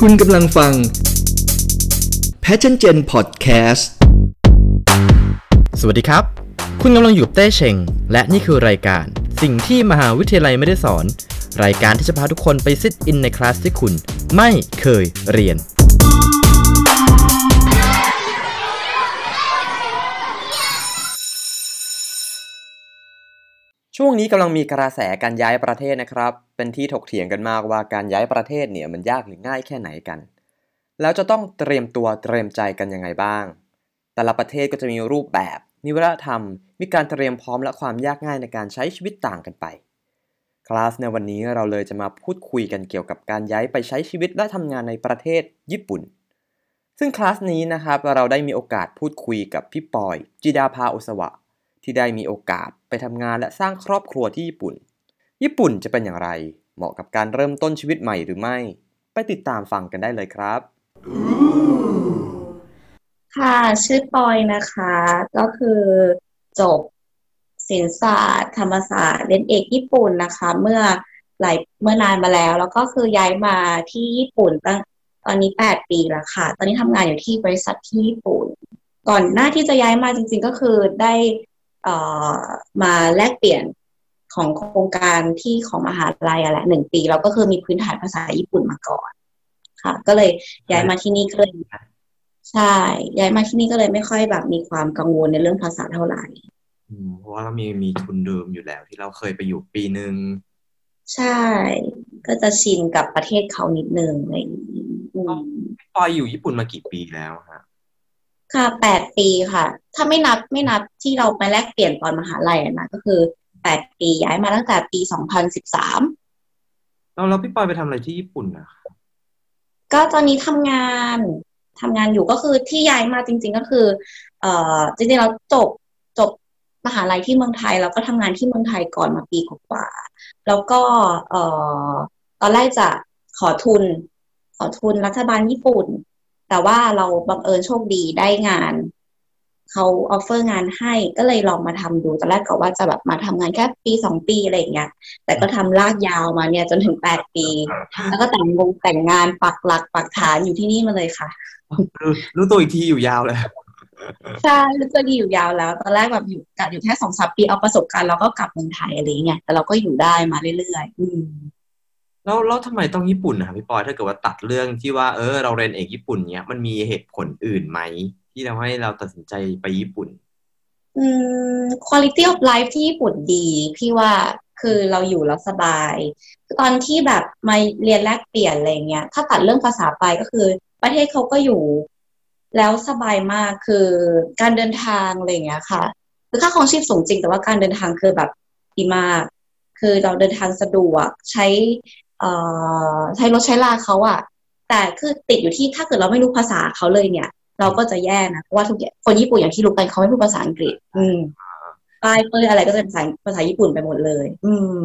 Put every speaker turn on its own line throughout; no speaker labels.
คุณกำลังฟัง Passion Gen Podcast
สวัสดีครับ คุณกำลังอยู่กับเต้เชง และนี่คือรายการสิ่งที่มหาวิทยาลัยไม่ได้สอน รายการที่จะพาทุกคนไปซิดอินในคลาสที่คุณไม่เคยเรียน
ช่วงนี้กำลังมีกระแสการย้ายประเทศนะครับ เป็นที่ถกเถียงกันมากว่าการย้ายประเทศเนี่ยมันยากหรือง่ายแค่ไหนกัน แล้วจะต้องเตรียมตัวเตรียมใจกันยังไงบ้าง แต่ละประเทศก็จะมีรูปแบบ มีวัฒนธรรม มีการเตรียมพร้อมและความยากง่ายในการใช้ชีวิตต่างกันไป คลาสในวันนี้เราเลยจะมาพูดคุยกันเกี่ยวกับการย้ายไปใช้ชีวิตและทำงานในประเทศญี่ปุ่น ซึ่งคลาสนี้นะครับเราได้มีโอกาสพูดคุยกับพี่ปอย จิดาภาโอสวะ ที่ได้มีโอกาสไปทำงานและสร้างครอบครัวที่ญี่ปุ่น ญี่ปุ่นจะเป็นอย่างไร เหมาะกับการเริ่มต้นชีวิตใหม่หรือไม่ ไปติดตามฟังกันได้เลยครับ
ค่ะชื่อปอยนะคะ ก็คือจบศิลปศาสตร์ธรรมศาสตร์เรียนเอกญี่ปุ่นนะคะ เมื่อหลายเมื่อนานมาแล้ว แล้วก็คือย้ายมาที่ญี่ปุ่นตั้งตอนนี้แปดปีแล้วค่ะ ตอนนี้ทำงานอยู่ที่บริษัทที่ญี่ปุ่น ก่อนหน้าที่จะย้ายมาจริง ๆ ก็คือได้ มาแลกเปลี่ยนของโครงการที่ของมหาลัยอะแหละหนึ่งปี เราก็คือมีพื้นฐานภาษาญี่ปุ่นมาก่อน ค่ะ ก็เลยย้ายมาที่นี่ก็เลยใช่ย้ายมาที่นี่ก็เลยไม่ค่อยแบบมีความกังวลในเรื่องภาษาเท่าไหร่
อืมเพราะว่าเรามีมีทุนเดิมอยู่แล้ว ที่เราเคยไปอยู่ปีหนึ่ง
ใช่ ก็จะชินกับประเทศเขานิดนึงอะไรอย่างนี้อืม
พี่ปอยอยู่ญี่ปุ่นมากี่ปีแล้วฮะ
ค่ะแปดปีค่ะ ถ้าไม่นับไม่นับที่เราไปแลกเปลี่ยนตอนมหาลัยอะนะก็คือแปดปีย้ายมาตั้งแต่ปีสองพันสิบสาม
แล้วแล้วพี่ปอยไปทำอะไรที่ญี่ปุ่นนะ
ก็ตอนนี้ทำงานทำงานอยู่ก็คือที่ย้ายมาจริง ๆ ก็คือ เอ่อจริงๆเราจบจบมหาลัยที่เมืองไทย แล้วก็ทำงานที่เมืองไทยก่อนมาปีกว่าๆแล้วก็เอ่อตอนแรกจะขอทุน ขอทุนรัฐบาลญี่ปุ่น แต่ว่าเราบังเอิญโชคดีได้งาน เขา offer งานให้ก็เลยลองมาทำดูตอนแรกก็ว่าจะแบบมาทำงานแค่ปีสองปีอะไรอย่างเงี้ยแต่ก็ทำลากยาวมาเนี่ยจนถึงแปดปี แล้วก็แต่งงงแต่งงานปักหลักปักฐานอยู่ที่นี่มาเลยค่ะ
รู้รู้ตัวอีกทีอยู่ยาวเลย
ใช่รู้ตัวดีอยู่ยาวแล้ว ตอนแรกแบบอยู่กะอยู่แค่สองสามปีเอาประสบการณ์แล้วก็กลับเมืองไทยอะไรอย่างเงี้ยแต่เราก็อยู่ได้มาเรื่อยๆอืม
แล้วแล้วทำไมต้องญี่ปุ่นนะครับพี่ปอยถ้าเกิดว่าตัดเรื่องที่ว่าเออเราเรียนเอกญี่ปุ่นเนี้ยมันมีเหตุผลอื่นไหม ที่ทำให้เราตัดสินใจไปญี่ปุ่น
อืม quality of life ที่ญี่ปุ่นดี พี่ว่าคือเราอยู่แล้วสบาย ตอนที่แบบมาเรียนแลกเปลี่ยนอะไรเงี้ย ถ้าตัดเรื่องภาษาไปก็คือ ประเทศเขาก็อยู่ แล้วสบายมากคือการเดินทางอะไรเงี้ยค่ะคือค่าของชีพสูงจริงแต่ว่าการเดินทางคือแบบดีมาก คือเราเดินทางสะดวกใช้เใช้รถใช้ลาเขาอะแต่คือติดอยู่ที่ถ้าเกิดเราไม่รู้ภาษาเขาเลยเนี่ย เราก็จะแย่นะเพราะว่าทุกอย่างคนญี่ปุ่นอย่างที่รู้กันเขาไม่พูดภาษาอังกฤษ อืมป้ายเป้ยอะไรก็จะเป็นภาษาภาษาญี่ปุ่นไปหมดเลย อืม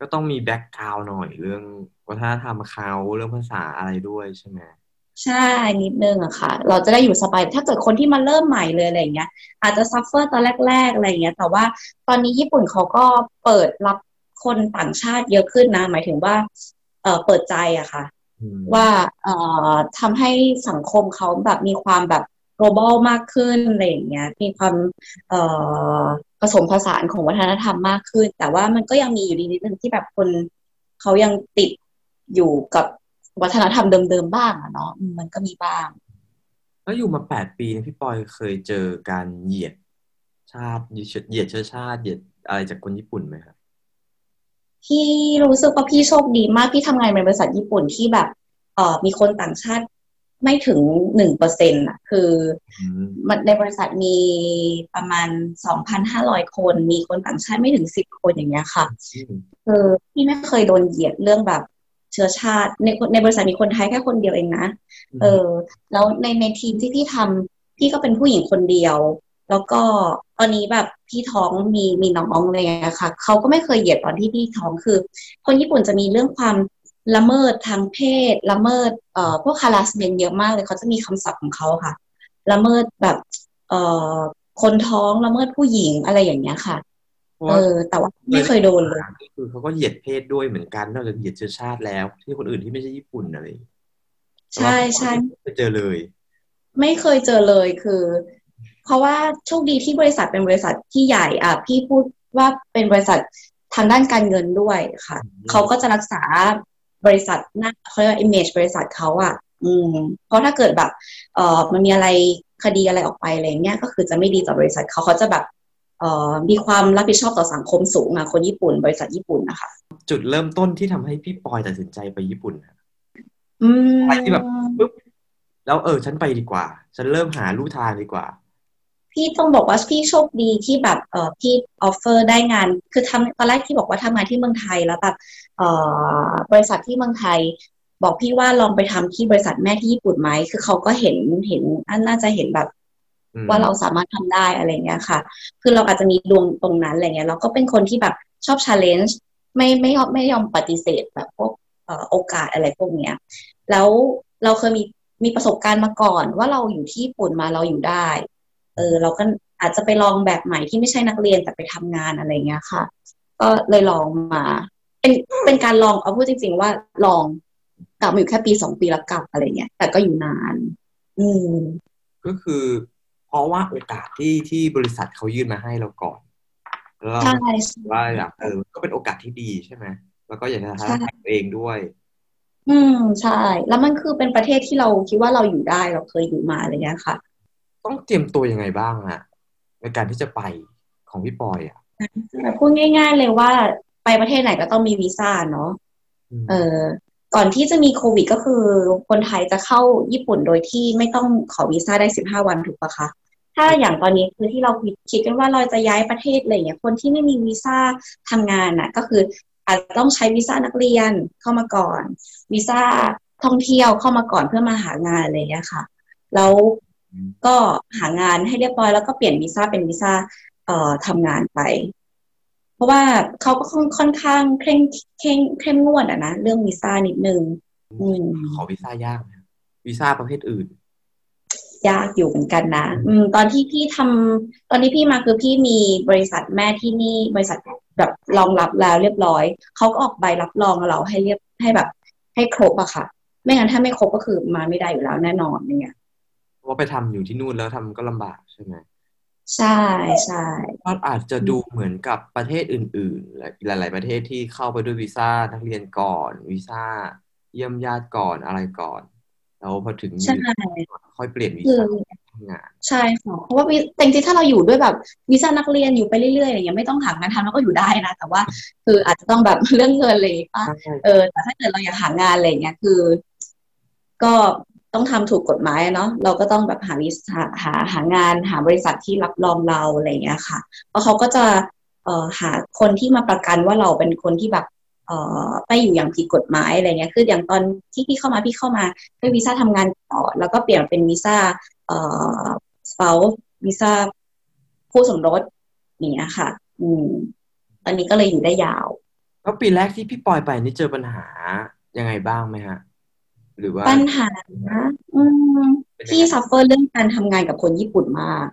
ก็ต้องมีแบ็กกราวน์หน่อยเรื่องวัฒนธรรมเขาเรื่องภาษาอะไรด้วยใช่ไหม
ใช่นิดนึงอะค่ะ เราจะได้อยู่สบายถ้าเกิดคนที่มาเริ่มใหม่เลยอะไรอย่างเงี้ยอาจจะ suffer ตอนแรก ๆ อะไรอย่างเงี้ย แต่ว่าตอนนี้ญี่ปุ่นเขาก็เปิดรับ คนต่างชาติเยอะขึ้นนะ หมายถึงว่าเออเปิดใจอะค่ะ
อืม
ว่าเอ่อทำให้สังคมเขาแบบมีความแบบ global มากขึ้นอะไรอย่างเงี้ย มีความเอ่อผสมผสานของวัฒนธรรมมากขึ้น แต่ว่ามันก็ยังมีอยู่ดีนิดนึงที่แบบคนเขายังติดอยู่กับวัฒนธรรมเดิมๆบ้างอะเนาะอืมมันก็มีบ้าง
แล้วอยู่มาแปดปีเนี่ยพี่ปอยเคยเจอการเหยียดชาติเหยียดเชื้อชาติเหยียดอะไรจากคนญี่ปุ่นไหมครับ
พี่รู้สึกว่าพี่โชคดีมากพี่ทำงานในบริษัทญี่ปุ่นที่แบบเอ่อมีคนต่างชาติไม่ถึงหนึ่งเปอร์เซ็นต์อะ คือ
อืม
มันในบริษัทมีประมาณสองพันห้าร้อยคน มีคนต่างชาติไม่ถึงสิบคนอย่างเงี้ยค่ะ
อืม
คือพี่ไม่เคยโดนเหยียดเรื่องแบบเชื้อชาติ ในในบริษัทมีคนไทยแค่คนเดียวเองนะ เออ แล้วในในทีมที่พี่ทำพี่ก็เป็นผู้หญิงคนเดียว แล้วก็ตอนนี้แบบพี่ท้องมีมีน้องอะไรอย่างเลยอะค่ะเขาก็ไม่เคยเหยียดตอนที่พี่ท้องคือ คนญี่ปุ่นจะมีเรื่องความละเมิดทางเพศ ละเมิดเอ่อพวก harassment เยอะมากเลยเขาจะมีคำศัพท์ของเขาค่ะ ละเมิดแบบเอ่อคนท้องละเมิดผู้หญิงอะไรอย่างเงี้ยค่ะ
เพราะ
เอ
ว่า
อแต่ว่าไม่เคยโดนเลย
คือเขาก็เหยียดเพศด้วยเหมือนกันนอกจากเหยียดเชื้อชาติแล้ว ที่คนอื่นที่ไม่ใช่ญี่ปุ่นอะไรอย่างเงี้ย
ใช่ใช่
ไม่เคยเจอเลย
ไม่เคยเจอเลยคือ เพราะว่าโชคดีที่บริษัทเป็นบริษัทที่ใหญ่อะพี่พูดว่าเป็นบริษัททางด้านการเงินด้วยค่ะ เขาก็จะรักษาบริษัทหน้าเขาเรียกว่า image บริษัทเขาอะ อืม เพราะถ้าเกิดแบบ เอ่อมันมีอะไรคดีอะไรออกไปอะไรเงี้ยก็คือจะไม่ดีต่อบริษัทเขาเขาจะแบบเอ่อมีความรับผิดชอบต่อสังคมสูงอะคนญี่ปุ่น บริษัทญี่ปุ่นนะคะ
จุดเริ่มต้นที่ทำให้พี่ปอยตัดสินใจไปญี่ปุ่นอะ
อืม
อะไรที่แบบปุ๊บแล้วเออ ฉันไปดีกว่า ฉันเริ่มหาลู่ทางดีกว่า
พี่ต้องบอกว่าพี่โชคดีที่แบบเออพี่ offer ได้งาน คือทำตอนแรกที่บอกว่าทำงานที่เมืองไทยแล้วแบบเออบริษัทที่เมืองไทย บอกพี่ว่าลองไปทำที่บริษัทแม่ที่ญี่ปุ่นไหมคือเขาก็เห็นเห็นอันน่าจะเห็นแบบ
อืม
ว่าเราสามารถทำได้อะไรเงี้ยค่ะ คือเราอาจจะมีดวงตรงนั้นอะไรเงี้ยเราก็เป็นคนที่แบบชอบชาเลนจ์ไม่ไม่ยอมไม่ยอมปฏิเสธแบบพวกเอ่อโอกาสอะไรพวกเนี้ย แล้วเราเคยมีมีประสบการณ์มาก่อนว่าเราอยู่ที่ญี่ปุ่นมาเราอยู่ได้ เออเราก็อาจจะไปลองแบบใหม่ที่ไม่ใช่นักเรียนแต่ไปทำงานอะไรเงี้ยค่ะ ก็เลยลองมา เป็นเป็นการลองเอาพูดจริง ๆ ว่าลองกลับมาอยู่แค่ปีสองปีแล้วกลับอะไรเงี้ยแต่ก็อยู่นาน อืม
ก็คือ เพราะว่าโอกาสที่ที่บริษัทเขายื่นมาให้เราก่อนแล้วเรา
ใช่
ว่าอยากเออก็เป็นโอกาสที่ดีใช่ไหมแล้วก็อยากจะท้า
ใช่
ทายตัวเองด้วย
อืมใช่ แล้วมันคือเป็นประเทศที่เราคิดว่าเราอยู่ได้เราเคยอยู่มาอะไรเงี้ยค่ะ
ต้องเตรียมตัวยังไงบ้างอะในการที่จะไปของพี่ปอยอะ
แต่พูดง่าย ๆ เลยว่าไปประเทศไหนก็ต้องมีวีซ่าเนาะ
ม
เออก่อนที่จะมีโควิดก็คือคนไทยจะเข้าญี่ปุ่นโดยที่ไม่ต้องขอวีซ่าได้สิบห้าวันถูกปะคะถ้าอย่างตอนนี้คือที่เราคิดกันว่าเราจะย้ายประเทศอะไรอย่างเงี้ยคนที่ไม่มีวีซ่าทำงานน่ะก็คืออาจจะต้องใช้วีซ่านักเรียนเข้ามาก่อนวีซ่าท่องเที่ยวเข้ามาก่อนเพื่อมาหางานอะไรอย่างเงี้ยค่ะ แล้ว ก็หางานให้เรียบร้อยแล้วก็เปลี่ยนวีซ่าเป็นวีซ่าเอ่อทำงานไป เพราะว่าเขาก็ค่อนค่อนข้างเคร่งเคร่งเข้มงวดอะนะเรื่องวีซ่านิดนึงอืม
ขอวีซ่ายากไหมวีซ่าประเภทอื่น
ยากอยู่เหมือนกันนะ อืม ตอนที่พี่ทำตอนที่พี่มาคือพี่มีบริษัทแม่ที่นี่บริษัทแบบรองรับแล้วเรียบร้อยเขาก็ออกใบรับรองเราให้เรียบให้แบบ ให้ครบอะค่ะ ไม่งั้นถ้าไม่ครบก็คือมาไม่ได้อยู่แล้วแน่นอนเนี่ย
เพ ราะว่าไปทำอยู่ที่นู่นแล้วทำก็ลำบากใช่ไหม
ใช่ใช่
ก็อาจจะดูเหมือนกับประเทศอื่นๆ หลาย ๆ ประเทศที่เข้าไปด้วยวีซ่านักเรียนก่อนวีซ่า เยี่ยมญาติก่อนอะไรก่อน แล้วพอถึง
ใช่
ค่อยเปลี่ยนวี
คือ
ซ่าทำงาน
ใช่ค่ะเพราะว่าวีแต่จริงๆถ้าเราอยู่ด้วยแบบวีซ่านักเรียนอยู่ไปเรื่อยๆอย่างเงี้ยไม่ต้องหางานทำแล้วก็อยู่ได้นะ แต่ว่าคืออาจจะต้องแบบเรื่องเงินเลยป่ะ
ใช่
เออแต่ถ้าเกิดเราอยากหางานอะไรอย่างเงี้ยคือ ก็ ต้องทำถูกกฎหมายเนาะเราก็ต้องแบบหาวิสาหาหางานหาบริษัทที่รับรองเราอะไรอย่างเงี้ยค่ะเพราะเขาก็จะเอ่อหาคนที่มาประกันว่าเราเป็นคนที่แบบเอ่อไปอยู่อย่างผิดกฎหมายอะไรเงี้ยคืออย่างตอนที่พี่เข้ามาพี่เข้ามาด้วยวีซ่าทำงานต่อแล้วก็เปลี่ยนเป็นวีซ่าเอ่อ spouse วีซ่าคู่สมรสอย่างเงี้ยค่ะอืมตอนนี้ก็เลยอยู่ได้ยาว
แล้วปีแรกที่พี่ปอยไปนี่เจอปัญหายังไงบ้างไหมฮะ หรือว่า
ปัญหาอืม
เป็นยังไง
พี่ suffer เรื่องการทำงานกับคนญี่ปุ่นมาก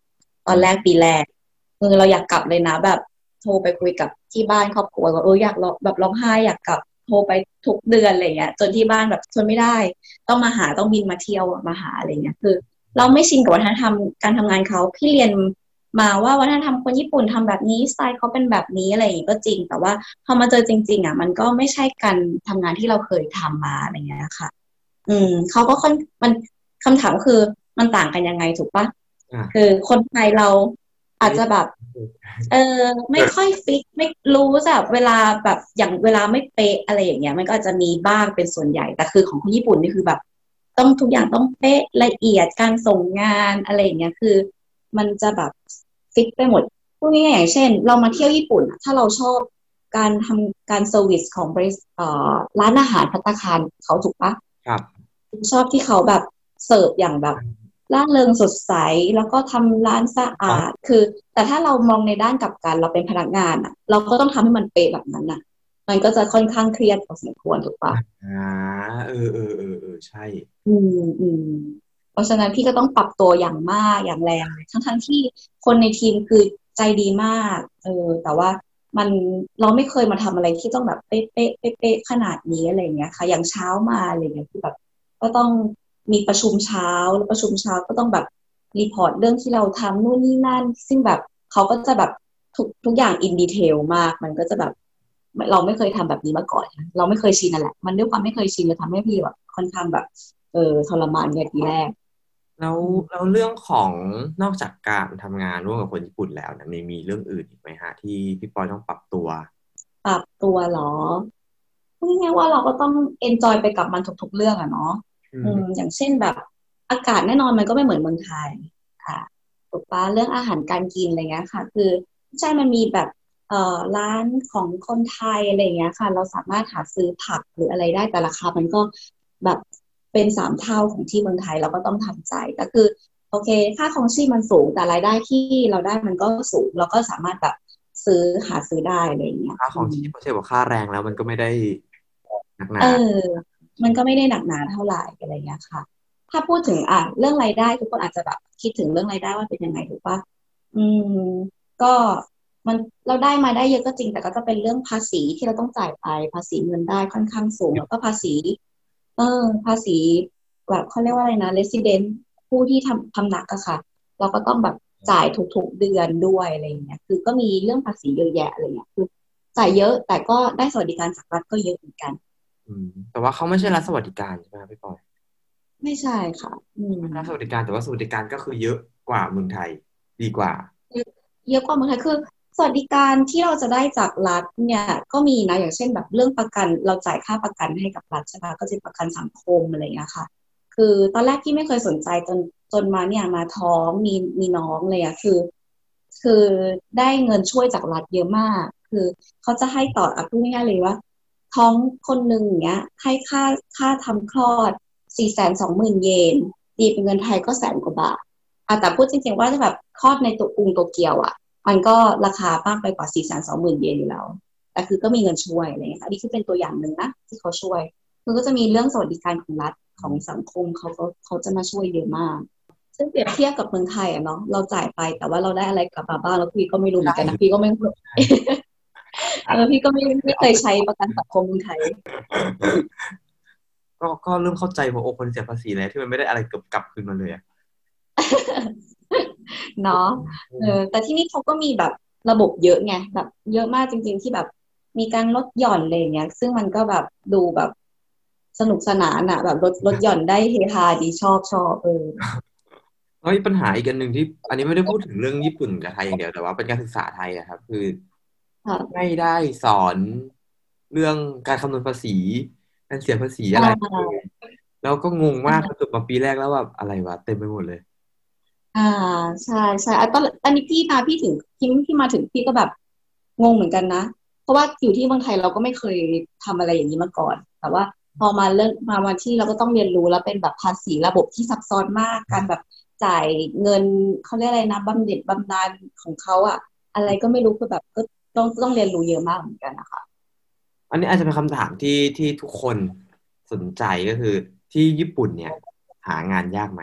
ตอนแรกปีแรกเออเราอยากกลับเลยนะแบบโทรไปคุยกับที่บ้านครอบครัวว่าเอออยากร้องแบบร้องไห้อยากกลับโทรไปทุกเดือนอะไรเงี้ย จนที่บ้านแบบทนไม่ได้ ต้องมาหาต้องบินมาเที่ยวมาหาอะไรเงี้ยคือ เราไม่ชินกับวัฒนธรรมการทำงานเขาพี่เรียนมาว่าวัฒนธรรมคนญี่ปุ่นทำแบบนี้สไตล์เขาเป็นแบบนี้อะไรอย่างงี้ก็จริง แต่ว่าพอมาเจอจริง ๆ อะ มันก็ไม่ใช่การทำงานที่เราเคยทำมาอะไรเงี้ยค่ะ อืมเขาก็ค่อนมันคำถามคือมันต่างกันยังไงถูกปะ
อ่า
คือคนไทยเราอาจจะแบบ เออไม่ค่อยฟิกไม่รู้แบบเวลาแบบอย่างเวลาไม่เป๊ะอะไรอย่างเงี้ย มันก็อาจจะมีบ้างเป็นส่วนใหญ่แต่คือของคนญี่ปุ่นนี่คือแบบ ต้องทุกอย่างต้องเป๊ะละเอียดการส่งงานอะไรอย่างเงี้ยคือ มันจะแบบ fix ไปหมดพูดง่ายๆอย่างเช่น เรามาเที่ยวญี่ปุ่นอะถ้าเราชอบการทำการ service ของบริษัทเอ่อร้านอาหารพัตตาคารเขาถูกปะ
ครับ
ชอบที่เขาแบบเสิร์ฟอย่างแบบร่าเริงสดใสแล้วก็ทำร้านสะอาดคือ แต่ถ้าเรามองในด้านกลับกันเราเป็นพนักงานอะ เราก็ต้องทำให้มันเป๊ะแบบนั้นอะ มันก็จะค่อนข้างเครียดพอสมควรถูกปะ
อ่าเออเออเออเออใช่
อืมอืมเพราะฉะนั้นพี่ก็ต้องปรับตัวอย่างมากอย่างแรงเลยทั้งทั้งที่คนในทีมคือใจดีมากเออแต่ว่ามันเราไม่เคยมาทำอะไรที่ต้องแบบเป๊ะเป๊ะเป๊ะเป๊ะขนาดนี้อะไรอย่างเงี้ยค่ะ อย่างเช้ามาอะไรเงี้ยคือแบบ ก็ต้องมีประชุมเช้าแล้วประชุมเช้าก็ต้องแบบ report เรื่องที่เราทำนู่นนี่นั่น ซึ่งแบบเขาก็จะแบบทุกทุกอย่าง in detail มาก มันก็จะแบบเราไม่เคยทำแบบนี้มาก่อน เราไม่เคยชินนั่นแหละ มันด้วยความไม่เคยชินเลยทำให้พี่แบบค่อนข้างแบบ เออทรมานในทีแรก
แล้วแล้วเรื่องของนอกจากการทำงานร่วมกับคนญี่ปุ่นแล้วเนี่ยมีมีเรื่องอื่นอีกไหมฮะ ที่พี่ปอยต้องปรับตัว
ปรับตัวเหรอพูดง่ายๆว่าเราก็ต้อง enjoy ไปกับมันทุกๆเรื่องอะเนาะ
อื
อื
ม
มอย่างเช่นแบบอากาศแน่นอนมันก็ไม่เหมือนเมืองไทยค่ะถูกปะเรื่องอาหารการกินอะไรเงี้ยค่ะ คือใช่มันมีแบบเอ่อร้านของคนไทยอะไรเงี้ยค่ะ เราสามารถหาซื้อผักหรืออะไรได้แต่ราคามันก็แบบเป็นสามเท่าของที่เมืองไทยเราก็ต้องทำใจก็คือ โอเค ค่าครองชีพมันสูงแต่รายได้ที่เราได้มันก็สูง เราก็สามารถแบบซื้อหาซื้อได้อะไรเงี้ย
ค่าของชีพพอเทียบกับค่าแรงแล้วมันก็ไม่ได้หนักหนา
เออ มันก็ไม่ได้หนักหนาเท่าไหร่อะไรเงี้ยค่ะ ถ้าพูดถึงอะเรื่องรายได้ทุกคนอาจจะแบบคิดถึงเรื่องรายได้ว่าเป็นยังไงถูกปะอืม ก็มันเราได้มาได้เยอะก็จริง แต่ก็จะเป็นเรื่องภาษีที่เราต้องจ่ายไปภาษีเงินได้ค่อนข้างสูง แล้วก็ภาษี เออ ภาษีแบบเขาเรียกว่าอะไรนะ resident ผู้ที่ทำทำหนักอะค่ะ เราก็ต้องแบบจ่ายทุกๆเดือนด้วยอะไรอย่างเงี้ย คือก็มีเรื่องภาษีเยอะแยะอะไรเงี้ยคือจ่ายเยอะแต่ก็ได้สวัสดิการจากรัฐก็เยอะเหมือนกัน
อืม แต่ว่าเขาไม่ใช่รัฐสวัสดิการใช่ไหมครับพี่ปอย
ไม่ใช่ค่ะอืม
รัฐสวัสดิการแต่ว่าสวัสดิการก็คือเยอะกว่าเมืองไทยดีกว่า
เยอะกว่าเมืองไทยคือสวัสดิการที่เราจะได้จากรัฐเนี่ยก็มีนะอย่างเช่นแบบเรื่องประกันเราจ่ายค่าประกันให้กับรัฐใช่ไหมก็จะประกันสังคมอะไรอย่างเงี้ยค่ะ คือตอนแรกที่ไม่เคยสนใจจนจนมาเนี่ยมาท้องมีมีน้องเลยอะคือ คือได้เงินช่วยจากรัฐเยอะมาก คือเขาจะให้ต่ออะพูดง่ายๆเลยว่า ท้องคนหนึ่งอย่างเงี้ยให้ค่าค่าทำคลอดสี่แสนสองหมื่นเยนตีเป็นเงินไทยก็แสนกว่าบาทอะแต่พูดจริงๆว่าถ้าแบบคลอดในตัวกรุงโตเกียวอะ มันก็ราคามากไปกว่าสี่แสนสองหมื่นเยนอยู่แล้วแต่คือก็มีเงินช่วยอะไรเงี้ยค่ะอันนี้คือเป็นตัวอย่างหนึ่งนะที่เขาช่วยคือก็จะมีเรื่องสวัสดิการของรัฐของสังคมเขาเขาเขาจะมาช่วยเยอะมาก ซึ่งเปรียบเทียบกับเมืองไทยอะเนาะเราจ่ายไปแต่ว่าเราได้อะไรกลับมาบ้างแล้วพี่ก็ไม่รู้เหมือนกันนะพี่ก็ไม่ เออพี่ก็ไม่ไม่เคยใช้ประกันสังคมเมืองไทย
ก็ก็เริ่มเข้าใจหัวอกคนเสียภาษีแล้วที่มันไม่ได้อะไรเกือบกลับคืนมาเลยอะ
เนาะเออแต่ที่นี่เขาก็มีแบบระบบเยอะไงแบบ เยอะมากจริง ๆ ที่แบบมีการลดหย่อนอะไรอย่างเงี้ย ซึ่งมันก็แบบดูแบบสนุกสนานอะแบบลดลดหย่อนได้เฮฮาดีชอบชอบเออ
แล้วมีปัญหาอีกอันหนึ่งที่ อันนี้ไม่ได้พูดถึงเรื่องญี่ปุ่นกับไทยอย่างเดียวแต่ว่าเป็นการศึกษาไทยอะครับ คือ
ค่ะ
ไม่ได้สอนเรื่องการคำนวณภาษีการเสียภาษีอะไร
อ่า
เลยแล้วก็งงมากจบมาปีแรกแล้วแบบอะไรวะเต็มไปหมดเลย
อ่าใช่ใช่อะตอนตอนนี้พี่มาพี่ถึงพี่พี่มาถึงพี่ก็แบบงงเหมือนกันนะ เพราะว่าอยู่ที่เมืองไทยเราก็ไม่เคยทำอะไรอย่างนี้มาก่อน แต่ว่าพอมาเริ่มมาวันที่เราก็ต้องเรียนรู้แล้วเป็นแบบภาษีระบบที่ซับซ้อนมากการแบบจ่ายเงินเขาเรียกอะไรนะบำเหน็จบำนาญของเขาอะอะไรก็ไม่รู้คือแบบก็ ต้องต้องเรียนรู้เยอะมากเหมือนกันนะคะ
อันนี้อาจจะเป็นคำถามที่ที่ทุกคนสนใจก็คือ ที่ญี่ปุ่นเนี่ย หางานยากไหม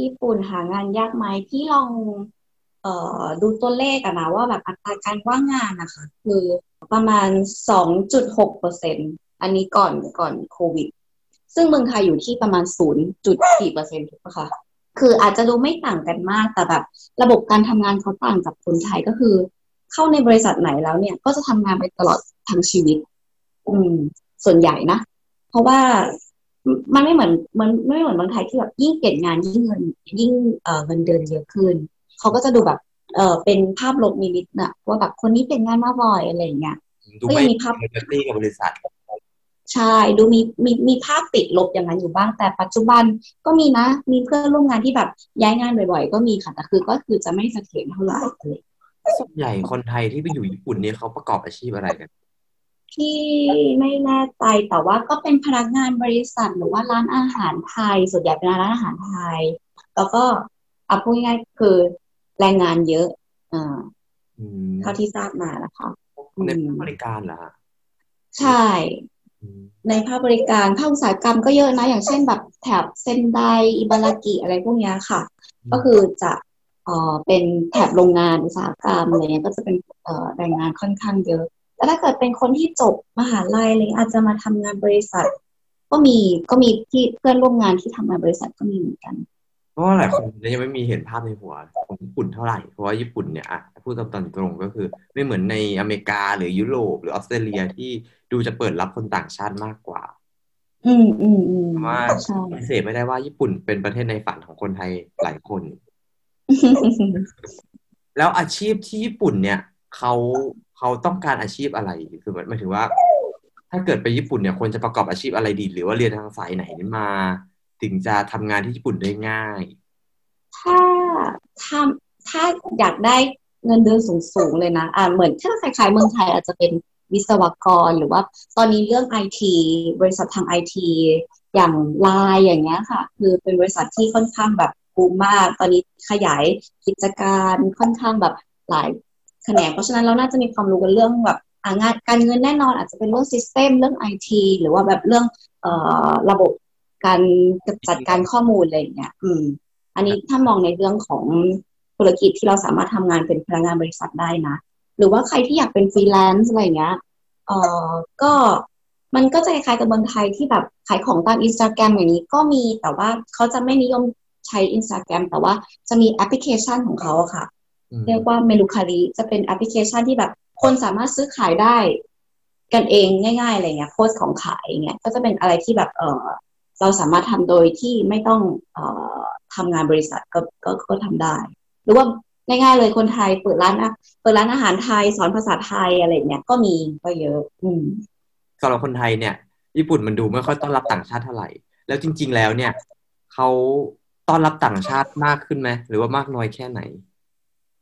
ญี่ปุ่นหางานยากไหมพี่ลองเอ่อดูตัวเลขอะนะว่าแบบอัตราการว่างงานนะคะคือประมาณสองจุดหกเปอร์เซ็นอันนี้ก่อนก่อนโควิด ซึ่งเมืองไทยอยู่ที่ประมาณศูนย์จุดสี่เปอร์เซ็นถูกปะคะคืออาจจะดูไม่ต่างกันมากแต่แบบ ระบบการทำงานเขาต่างจากคนไทยก็คือ เข้าในบริษัทไหนแล้วเนี่ย ก็จะทำงานไปตลอดทั้งชีวิต อืม ส่วนใหญ่นะ เพราะว่ามันไม่เหมือนมันไม่เหมือนเมืองไทยที่แบบยิ่งเปลี่ยนงานยิ่งเงินยิ่งเอ่อเงินเดือนเยอะขึ้นเขาก็จะดูแบบเออเป็นภาพลบนิดๆนะว่าแบบคนนี้เปลี่ยนงานมาบ่อยอะไรอย่างเงี้ย
ดู
ก็ยั
ไม่
งมีภาพ
เอตี้กับบริษัท
ใช่ ดูมีมีมีภาพติดลบอย่างนั้นอยู่บ้าง แต่ปัจจุบันก็มีนะ มีเพื่อนร่วมงานที่แบบย้ายงานบ่อยๆ ก็มีค่ะ แต่คือก็คือจะไม่เสถียรเท่าไหร่อะไร
ส่วนใหญ่คนไทยที่ไปอยู่ญี่ปุ่นเนี่ยเขาประกอบอาชีพอะไรกัน
ที่ไม่แน่ใจแต่ว่าก็เป็นพนักงานบริษัทหรือว่าร้านอาหารไทย ส่วนใหญ่เป็นร้านอาหารไทย แล้วก็เอาพูดง่ายๆคือแรงงานเยอะอ่า
อืม
เท่าที่ทราบมานะคะ
ในภาคบริการเหรอฮะ
ใช่
อืม
ในภาคบริการภาคอุตสาหกรรมก็เยอะนะ อย่างเช่นแบบแถบเซนไดอิบารากิอะไรพวกเนี้ยค่ะ ก็คือจะ เอ่อเป็นแถบโรงงานอุตสาหกรรมอะไรเงี้ยก็จะเป็นเอ่อแรงงานค่อนข้างเยอะแต่ถ้าเกิดเป็นคนที่จบมหาลัยอะไรเงี้ยอาจจะมาทำงานบริษัท ก็มีก็มีที่เพื่อนร่วมงานที่ทำงานบริษัทก็มีเหมือนกัน
เพราะว่าหลายคนยังไม่มีเห็นภาพในหัวของญี่ปุ่นเท่าไหร่เพราะว่าญี่ปุ่นเนี่ยอะพูดตามตรงๆก็คือ ไม่เหมือนในอเมริกาหรือยุโรปหรือออสเตรเลียที่ดูจะเปิดรับคนต่างชาติมากกว่า
อืมอืมอืม
เพราะว่า
ใช่
ปฏิเสธไม่ได้ว่าญี่ปุ่นเป็นประเทศในฝันของคนไทยหลายคน แล้วอาชีพที่ญี่ปุ่นเนี่ยเขาเขาต้องการอาชีพอะไรคือหมายถึงว่า ถ้าเกิดไปญี่ปุ่นเนี่ยควรจะประกอบอาชีพอะไรดี หรือว่าเรียนทางสายไหนมา ถึงจะทำงานที่ญี่ปุ่นได้ง่าย
ถ้าถ้าถ้าอยากได้เงินเดือนสูงๆเลยนะอ่าเหมือนถ้าคล้ายๆเมืองไทยอาจจะเป็นวิศวกรหรือว่าตอนนี้เรื่องไอทีบริษัททางไอทีอย่างไลน์อย่างเงี้ยค่ะ คือเป็นบริษัทที่ค่อนข้างแบบ บูมมาก ตอนนี้ขยายกิจการค่อนข้างแบบหลายแขนงเพราะฉะนั้นเราน่าจะมีความรู้กันเรื่องแบบงานการเงินแน่นอนอาจจะเป็นเรื่อง system เรื่องไอทีหรือว่าแบบเรื่องเอ่อระบบการจัดการข้อมูลอะไรอย่างเงี้ย อืม อันนี้ถ้ามองในเรื่องของธุรกิจที่เราสามารถทำงานเป็นพนักงานบริษัทได้นะ หรือว่าใครที่อยากเป็นฟรีแลนซ์อะไรอย่างเงี้ย เอ่อ ก็มันก็จะคล้ายๆกับเมืองไทยที่แบบขายของตามอินสตาแกรมอย่างนี้ก็มีแต่ว่าเขาจะไม่นิยม ใช้อินสตาแกรมแต่ว่าจะมีแอปพลิเคชันของเขาอะค่ะ
อืม
เรียกว่าเมลูคาริจะเป็นแอปพลิเคชันที่แบบคนสามารถซื้อขายได้ กันเองง่ายๆอะไรเงี้ยโพสต์ของขายอย่างเงี้ยก็จะเป็นอะไรที่แบบเออเราสามารถทำโดยที่ไม่ต้องเอ่อทำงานบริษัทก็ก็ก็ทำได้ หรือว่าง่ายๆเลยคนไทยเปิดร้านอะเปิดร้านอาหารไทยสอนภาษาไทยอะไรเงี้ยก็มีก็เยอะ อืม
สำหรับคนไทยเนี่ย ญี่ปุ่นมันดูไม่ค่อยต้อนรับต่างชาติเท่าไหร่ แล้วจริง ๆ แล้วเนี่ยเขา ต้อนรับต่างชาติมากขึ้นไหมหรือว่ามากน้อยแค่ไหน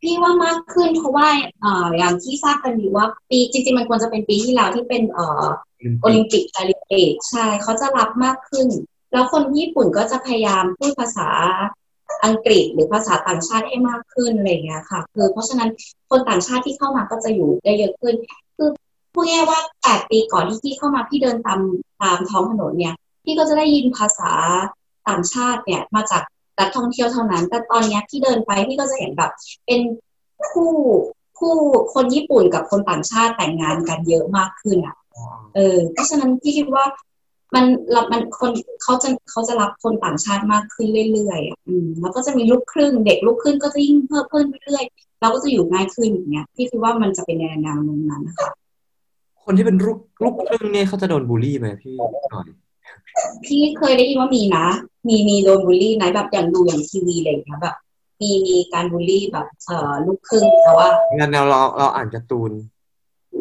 พี่ว่ามากขึ้นเพราะว่าเอ่ออย่างที่ทราบกันอยู่ว่าปีจริง ๆ มันควรจะเป็นปีที่แล้วที่เป็นเอ่อโอลิมปิกพาราลิมปิกใช่เขาจะรับมากขึ้น แล้วคนญี่ปุ่นก็จะพยายามพูดภาษาอังกฤษหรือภาษาต่างชาติให้มากขึ้นอะไรอย่างเงี้ยค่ะ คือเพราะฉะนั้นคนต่างชาติที่เข้ามาก็จะอยู่ได้เยอะขึ้น คือพูดง่ายๆว่าแปดปีก่อนที่พี่เข้ามาพี่เดินตามตามท้องถนนเนี่ย พี่ก็จะได้ยินภาษาต่างชาติเนี่ยมาจาก นักท่องเที่ยวเท่านั้น แต่ตอนเนี้ยพี่เดินไปพี่ก็จะเห็นแบบ เป็นคู่คู่คนญี่ปุ่นกับคนต่างชาติแต่งงานกันเยอะมากขึ้นอะ เออ เพราะฉะนั้นพี่คิดว่ามันรับมันคนเขาจะเขาจะรับคนต่างชาติมากขึ้นเรื่อยๆอะอืมแล้วก็จะมีลูกครึ่งเด็กลูกครึ่งก็จะยิ่งเพิ่มเพิ่มเรื่อยๆเราก็จะอยู่ง่ายขึ้นอย่างเงี้ยพี่คิดว่ามันจะเป็นในแนวโน้มนั้นนะคะ
คนที่เป็นลูกลูกครึ่งเนี่ยเขาจะโดนบูลลี่ไหมพี่หน่อย
พี่เคยได้ยินว่ามีนะ มีมีโดนบูลลี่นะแบบอย่างดูอย่างทีวีอะไรอย่างเงี้ยแบบมีมีการบูลลี่แบบเอ่อลูกครึ่งแต่ว่า
งั้นเราเราเราอ่านการ์ตูน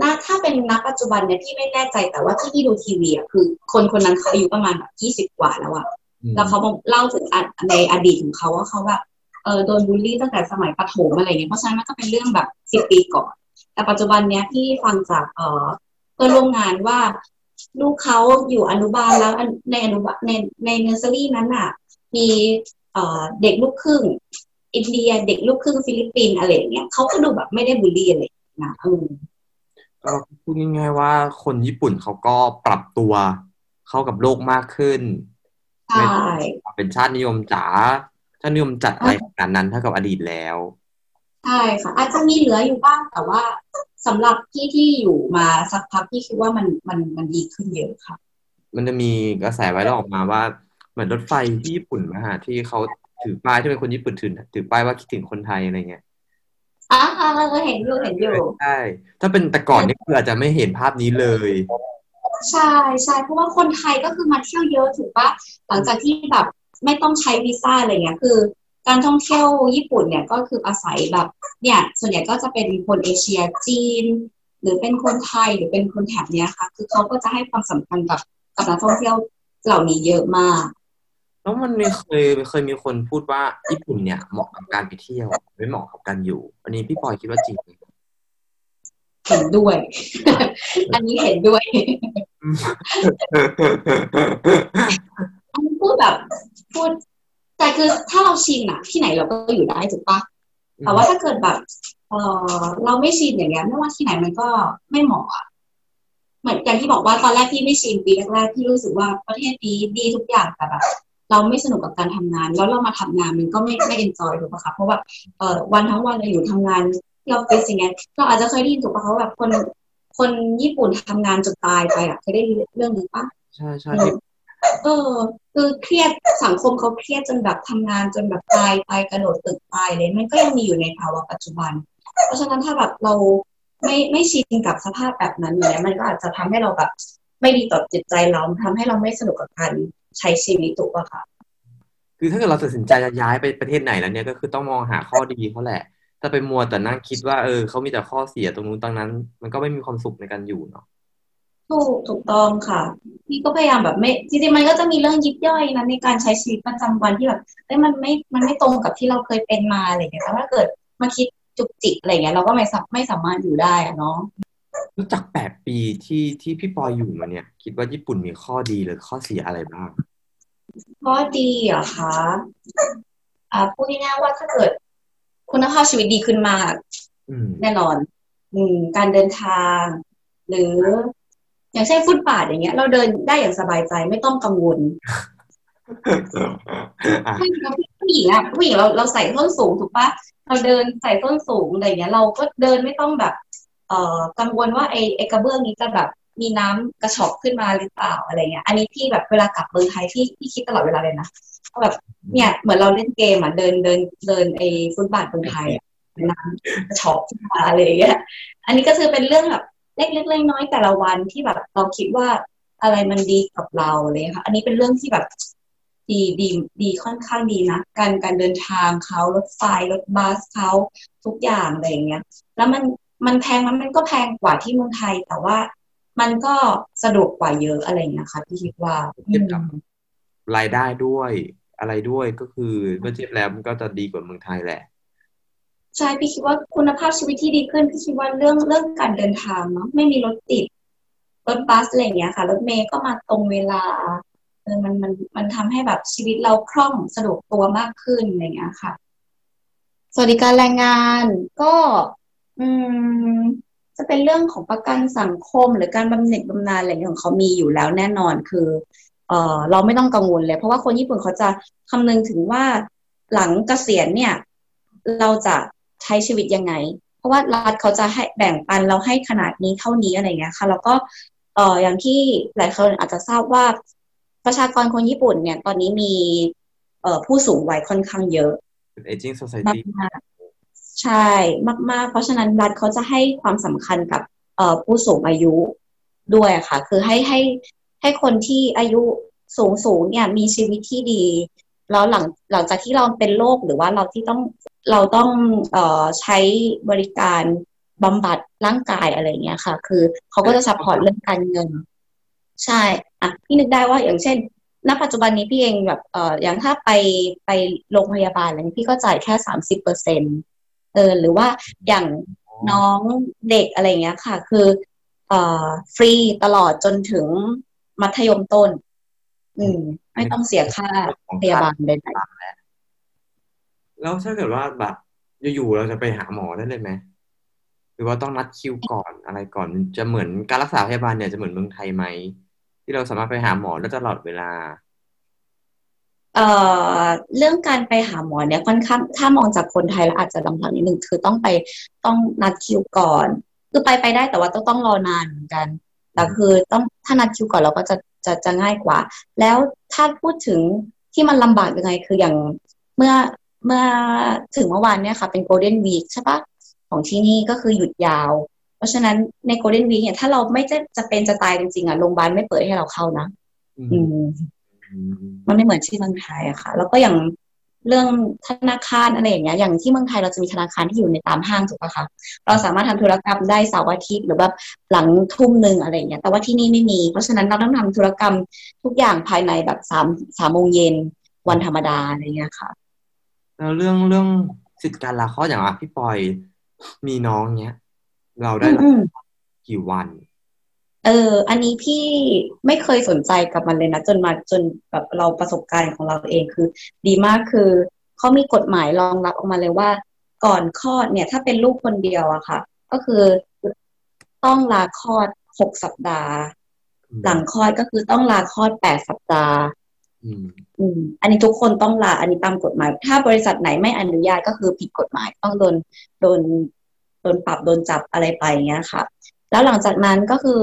น่าถ้าเป็นนักปัจจุบันเนี่ยพี่ไม่แน่ใจแต่ว่าที่พี่ดูทีวีอะคือ คนคนนั้นเขาอายุประมาณแบบยี่สิบกว่าแล้วอะ
อืม
แล้วเขามาเล่าถึงอะในอดีตของเขาว่าเขาแบบเออโดนบูลลี่ตั้งแต่สมัยประถมอะไรเงี้ยเพราะฉะนั้นมันก็เป็นเรื่องแบบสิบปีก่อน แต่ปัจจุบันเนี้ยพี่ฟังจากเออเพื่อนร่วมงานว่า ลูกเขาอยู่อนุบาลแล้วอันในอนุบาลในในเนอร์เซอรี่นั้นอะ มีเอ่อเด็กลูกครึ่ง อินเดียเด็กลูกครึ่งฟิลิปปินส์อะไรอย่างเงี้ยเขาก็ดูแบบไม่ได้บูลลี่อะไรนะเออ
ก็พูดง่ายๆว่าคนญี่ปุ่นเขาก็ปรับตัวเข้ากับโลกมากขึ้น
ใช่
เป็นชาตินิยมจ๋าชาตินิยมจัดอะไรขนาดนั้นเท่ากับอดีตแล้ว
ใช่ค่ะอาจจะมีเหลืออยู่บ้างแต่ว่า สำหรับที่ที่อยู่มาสักพักพี่คิดว่ามันมันมันดีขึ้นเยอะค่ะ
มันจะมีกระแสไวรัลออกมาว่า เหมือนรถไฟที่ญี่ปุ่นมาฮะที่เขาถือป้ายที่เป็นคนญี่ปุ่นถือถือป้ายว่าคิดถึงคนไทยอะไรเงี้ย
อ่าเห็นอยู่เห็นอยู่
ใช่ถ้าเป็นแต่ก่อนนี่คืออาจจะไม่เห็นภาพนี้เลย
ใช่ใช่เพราะว่าคนไทยก็คือมาเที่ยวเยอะถูกปะหลังจากที่แบบไม่ต้องใช้วีซ่าอะไรเงี้ยคือ การท่องเที่ยวญี่ปุ่นเนี่ยก็คืออาศัยแบบเนี่ยส่วนใหญ่ก็จะเป็นคนเอเชียจีน หรือเป็นคนไทยหรือเป็นคนแถบเนี้ยค่ะคือเขาก็จะให้ความสำคัญกับกับนักท่องเที่ยวเหล่านี้เยอะมาก
แล้วมันมีเคยเคยมีคนพูดว่าญี่ปุ่นเนี่ยเหมาะกับการไปเที่ยวไม่เหมาะกับการอยู่ อันนี้พี่ปอยคิดว่าจริงไหม
เห็นด้วย อันนี้เห็นด้วยอันนี้พูดแบบพูด แต่คือถ้าเราชินอะที่ไหนเราก็อยู่ได้ถูกปะแต่ว่าถ้าเกิดแบบเออเราไม่ชินอย่างเงี้ยไม่ว่าที่ไหนมันก็ไม่เหมาะอะเหมือนอย่างที่บอกว่าตอนแรกพี่ไม่ชินปีแรกๆพี่รู้สึกว่าประเทศนี้ดีทุกอย่างแต่แบบเราไม่สนุกกับการทำงาน แล้วเรามาทำงานมันก็ไม่ไม่เอนจอยถูกปะคะเพราะว่าเออวันทั้งวันเราอยู่ทำงานที่ออฟฟิศอย่างเงี้ยเราอาจจะเคยได้ยินถูกปะคะว่าแบบคนคนญี่ปุ่นทำงานจนตายไปอะเคยได้ยินเรื่องนี้ปะ
ใช่ใช่ที่
เออคือเครียดสังคมเขาเครียดจนแบบทำงานจนแบบตายตายกระโดดตึกตายเลยมันก็ยังมีอยู่ในภาวะปัจจุบัน เพราะฉะนั้นถ้าแบบเราไม่ไม่ชินกับสภาพแบบนั้นเนี่ยมันก็อาจจะทำให้เราแบบไม่ดีต่อจิตใจเราทำให้เราไม่สนุกกับการใช้ชีวิตถูกปะคะ
คือถ้าเกิดเราตัดสินใจจะย้ายไปประเทศไหนแล้วเนี่ยก็คือต้องมองหาข้อดีเขาแหละ ถ้าไปมัวแต่นั่งคิดว่าเออเขามีแต่ข้อเสียตรงนู้นตรงนั้น มันก็ไม่มีความสุขในการอยู่เนาะ
ถูกถูกต้องค่ะ พี่ก็พยายามแบบไม่จริงๆมันก็จะมีเรื่องยิบย่อยนะในการใช้ชีวิตประจำวันที่แบบเอ้ยมันไม่มันไม่ตรงกับที่เราเคยเป็นมาอะไรอย่างเงี้ยแต่ถ้าเกิดมาคิดจุกจิกอะไรเงี้ยเราก็ไม่สาไม่สามารถอยู่ได้อะเนาะ
รู้จักแปดปีที่ที่พี่ปอยอยู่มาเนี่ย คิดว่าญี่ปุ่นมีข้อดีหรือข้อเสียอะไรบ้าง
ข้อดีเหรอคะอ่าพูดง่ายๆว่าถ้าเกิด คุณภาพชีวิตดีขึ้นมาก
อืม
แน่นอนอืมการเดินทาง หรือ อย่างเช่นฟุตบาทอย่างเงี้ย เราเดินได้อย่างสบายใจไม่ต้องกังวล
อะ
ผู้หญิงผู้หญิงอะผู้หญิงเราเราใส่ส้นสูงถูกปะเราเดินใส่ส้นสูงอะไรเงี้ย เราก็เดินไม่ต้องแบบ เอ่อกังวลว่าไอ้ไอ้กระเบื้องนี้จะแบบมีน้ำกระชอกขึ้นมาหรือเปล่าอะไรเงี้ย อันนี้พี่แบบเวลากลับเมืองไทยพี่พี่คิดตลอดเวลาเลยนะว่าแบบเนี่ยเหมือนเราเล่นเกมอะเดินเดินเดินไอ้ฟุตบาทเมืองไทยอะน้ำกระชอกขึ้นมาอะไรเงี้ย อันนี้ก็คือเป็นเรื่องแบบ เล็กๆน้อยๆแต่ละวันที่แบบเราคิดว่าอะไรมันดีกับเราเลยค่ะ อันนี้เป็นเรื่องที่แบบดีดีดีค่อนข้างดีนะการการเดินทางเขารถไฟรถบัสเขาทุกอย่างอะไรอย่างเงี้ย แล้วมันมันแพงมันมันก็แพงกว่าที่เมืองไทย แต่ว่ามันก็สะดวกกว่าเยอะอะไรอย่างเงี้ยค่ะพี่คิดว่า
เทียบกับ
อืม
รายได้ด้วยอะไรด้วยก็คือเมื่อเทียบแล้วมันก็จะดีกว่าเมืองไทยแหละ
ใช่พี่คิดว่าคุณภาพชีวิตที่ดีขึ้นพี่คิดว่าเรื่องเรื่องการเดินทางเนาะไม่มีรถติดรถบัสอะไรอย่างเงี้ยค่ะรถเมล์ก็มาตรงเวลาเออมันมันมันทำให้แบบชีวิตเราคล่องสะดวกตัวมากขึ้นอะไรอย่างเงี้ยค่ะ สวัสดิการแรงงานก็ อืม จะเป็นเรื่องของประกันสังคม หรือการบำเหน็จบำนาญอะไรอย่างเงี้ยของเขามีอยู่แล้วแน่นอนคือ เออเราไม่ต้องกังวลเลย เพราะว่าคนญี่ปุ่นเขาจะคำนึงถึงว่าหลังเกษียณเนี่ย เราจะ ใช้ชีวิตยังไง เพราะว่ารัฐเขาจะให้แบ่งปันเราให้ขนาดนี้เท่านี้อะไรอย่างเงี้ยค่ะ แล้วก็เอ่ออย่างที่หลายคนอาจจะทราบว่า ประชากรคนญี่ปุ่นเนี่ย ตอนนี้มีเอ่อผู้สูงวัยค่อนข้างเยอะ
เป็น aging society
มากๆใช่มาก ๆ เพราะฉะนั้นรัฐเขาจะให้ความสำคัญกับเอ่อผู้สูงอายุด้วยอะค่ะ คือให้ให้ให้คนที่อายุสูงสูงเนี่ยมีชีวิตที่ดี แล้วหลังหลังจากที่เราเป็นโรคหรือว่าเราที่ต้อง เราต้องเอ่อใช้บริการบำบัดร่างกายอะไรเงี้ยค่ะ คือเขาก็จะ support เรื่องการเงิน ใช่อะพี่นึกได้ว่าอย่างเช่นณปัจจุบันนี้พี่เองแบบเอ่ออย่างถ้าไปไปโรงพยาบาลอะไรนี้พี่ก็จ่ายแค่สามสิบเปอร์เซ็นเออหรือว่าอย่างน้องเด็กอะไรเงี้ยค่ะ คือเอ่อฟรีตลอดจนถึงมัธยมต้น อืม ไม่ต้องเสียค่าพยาบาลใด
แล้วถ้าเกิดว่าแบบอยู่ๆเราจะไปหาหมอได้เลยไหมหรือว่าต้องนัดคิวก่อนอะไรก่อนจะเหมือนการรักษาพยาบาลเนี่ยจะเหมือนเมืองไทยไหม ที่เราสามารถไปหาหมอได้ตลอดเวลา
เอ่อเรื่องการไปหาหมอเนี่ยค่อนข้างถ้ามองจากคนไทยแล้วอาจจะลำบากนิดนึงคือต้องไปต้องนัดคิวก่อน คือไปไปได้แต่ว่าต้องต้องรอนานเหมือนกันแต่คือต้องถ้านัดคิวก่อนเราก็จะจะจะง่ายกว่า แล้วถ้าพูดถึงที่มันลำบากยังไงคืออย่างเมื่อ เมื่อถึงเมื่อวานเนี่ยค่ะ เป็น Golden Week ใช่ปะของที่นี่ก็คือหยุดยาว เพราะฉะนั้นใน Golden Week เนี่ยถ้าเราไม่จะจะเป็นจะตายจริงๆอะโรงพยาบาลไม่เปิดให้เราเข้านะ
อื
อื
ม
ม
อืม
มันไม่เหมือนที่เมืองไทยอะค่ะ แล้วก็อย่างเรื่องธนาคารอะไรอย่างเงี้ย อย่างที่เมืองไทยเราจะมีธนาคารที่อยู่ในตามห้างถูกปะคะ เราสามารถทำธุรกรรมได้เสาร์อาทิตย์หรือแบบหลังทุ่มหนึ่งอะไรอย่างเงี้ย แต่ว่าที่นี่ไม่มี เพราะฉะนั้นเราต้องทำธุรกรรมทุกอย่างภายในแบบสามสามโมงเย็นวันธรรมดาอะไรเงี้ยค่ะ
แล้วเรื่องเรื่องสิทธิการลาคลอดอย่างอะพี่ปอยมีน้องเนี้ย เราได้
อืมอืม
กี่วัน
เออ อันนี้พี่ไม่เคยสนใจกับมันเลยนะ จนมาจนแบบเราประสบการณ์ของเราเองคือ ดีมากคือเขามีกฎหมายรองรับออกมาเลยว่า ก่อนคลอดเนี่ย ถ้าเป็นลูกคนเดียวอะค่ะ ก็คือต้องลาคลอดหกสัปดาห์
อืม
หลังคลอดก็คือต้องลาคลอดแปดสัปดาห์
อั
นนี้ทุกคนต้องลา อันนี้ตามกฎหมาย ถ้าบริษัทไหนไม่อนุญาตก็คือผิดกฎหมายต้องโดนโดนโดนปรับโดนจับอะไรไปอย่างเงี้ยค่ะ แล้วหลังจากนั้นก็คือ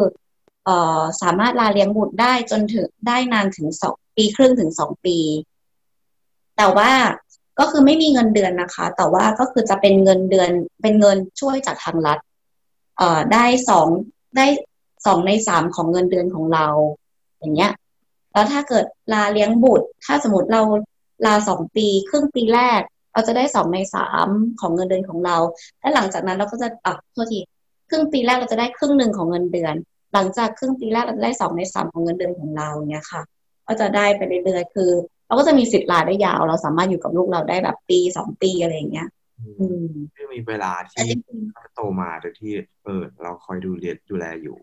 เออสามารถลาเลี้ยงบุตรได้จนถึงได้นานถึงสองปีครึ่งถึงสองปี แต่ว่าก็คือไม่มีเงินเดือนนะคะ แต่ว่าก็คือจะเป็นเงินเดือนเป็นเงินช่วยจากทางรัฐเอ่อได้สองได้สองในสามของเงินเดือนของเรา อย่างเงี้ย แล้วถ้าเกิดลาเลี้ยงบุตร ถ้าสมมติเราลาสองปี ครึ่งปีแรก เราจะได้สองในสามของเงินเดือนของเรา และหลังจากนั้นเราก็จะอะโทษทีครึ่งปีแรกเราจะได้ครึ่งหนึ่งของเงินเดือน หลังจากครึ่งปีแรกเราจะได้สองในสามของเงินเดือนของเราเนี้ยค่ะ ก็จะได้ไปเรื่อยๆคือ เราก็จะมีสิทธิ์ลาได้ยาว เราสามารถอยู่กับลูกเราได้แบบปีสองปีอะไรอย่างเงี้ยอืม
ที่มีเวลา
แต่
ที่
จริงๆ
เขาโตมาโดยที่ เออ เราคอยดูเรียนดูแลอยู่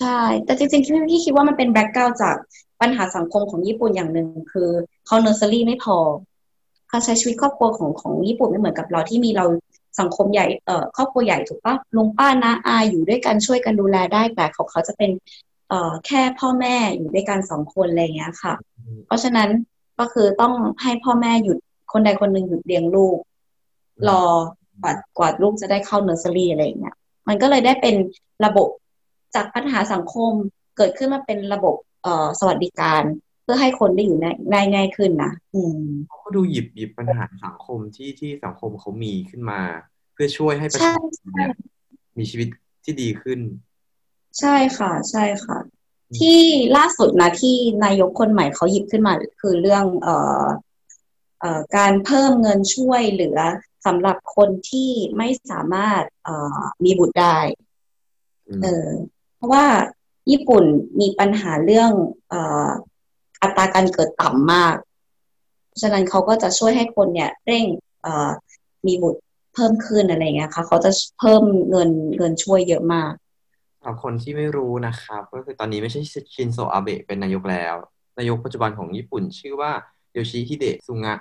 ใช่ แต่จริงๆพี่พี่คิดว่ามันเป็น background จากปัญหาสังคมของญี่ปุ่นอย่างหนึ่งคือเขาเนอร์เซอรี่ไม่พอการใช้ชีวิตครอบครัวของของญี่ปุ่นไม่เหมือนกับเราที่มีเราสังคมใหญ่เอ่อครอบครัวใหญ่ถูกปะลุงป้าน้าอาอยู่ด้วยกันช่วยกันดูแลได้แต่ของเขาจะเป็นเอ่อแค่พ่อแม่อยู่ด้วยกันสองคนอะไรอย่างเงี้ยค่ะ เพราะฉะนั้นก็คือต้องให้พ่อแม่หยุดคนใดคนหนึ่งหยุดเลี้ยงลูก รอกว่ากว่าลูกจะได้เข้าเนอร์เซอรี่อะไรอย่างเงี้ยมันก็เลยได้เป็นระบบ จากปัญหาสังคมเกิดขึ้นมาเป็นระบบเอ่อสวัสดิการ เพื่อให้คนได้อยู่ในได้ง่ายขึ้นนะอืม
เขาก็ดูหยิบหยิบปัญหาสังคมที่ที่สังคมเขามีขึ้นมา เพื่อช่วยให้ประ
ใช่
ชาชนเนี่ยมีชีวิตที่ดีขึ้น
ใช่ค่ะ ใช่ค่ะ ที่ล่าสุดนะที่นายกคนใหม่เขาหยิบขึ้นมาคือเรื่อง เอ่อเอ่อการเพิ่มเงินช่วยเหลือสำหรับคนที่ไม่สามารถเอ่อมีบุตรได้
อืม
เออ เพราะว่าญี่ปุ่นมีปัญหาเรื่องเอ่ออัตราการเกิดต่ำมากฉะนั้นเขาก็จะช่วยให้คนเนี่ยเร่งเอ่อมีบุตรเพิ่มขึ้นอะไรเงี้ยค่ะเขาจะเพิ่มเงินเงินช่วยเยอะมาก
สำหรับคนที่ไม่รู้นะครับ ก็คือตอนนี้ไม่ใช่ชินโซอาเบะเป็นนายกแล้ว นายกปัจจุบันของญี่ปุ่นชื่อว่าโยชิฮิเดะซุงะ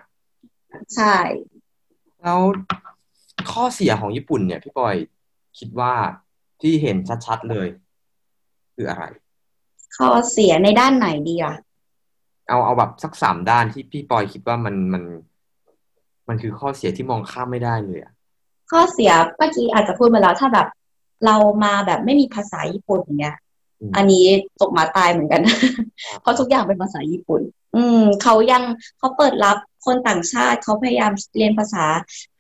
ใช่
แล้วข้อเสียของญี่ปุ่นเนี่ย พี่ปอยคิดว่าที่เห็นชัดๆเลย คืออะไร
ข้อเสียในด้านไหนดีอะ
เอาเอาแบบสักสามด้านที่พี่ปอยคิดว่ามันมัน มันคือข้อเสียที่มองข้ามไม่ได้เลยอะ
ข้อเสียเมื่อกี้อาจจะพูดมาแล้วถ้าแบบ เรามาแบบไม่มีภาษาญี่ปุ่นอย่างเงี้ย
อืม
อันนี้ตกหมาตายเหมือนกัน เพราะทุกอย่างเป็นภาษาญี่ปุ่น อืมเขายังเขาเปิดรับคนต่างชาติเขาพยายามเรียนภาษา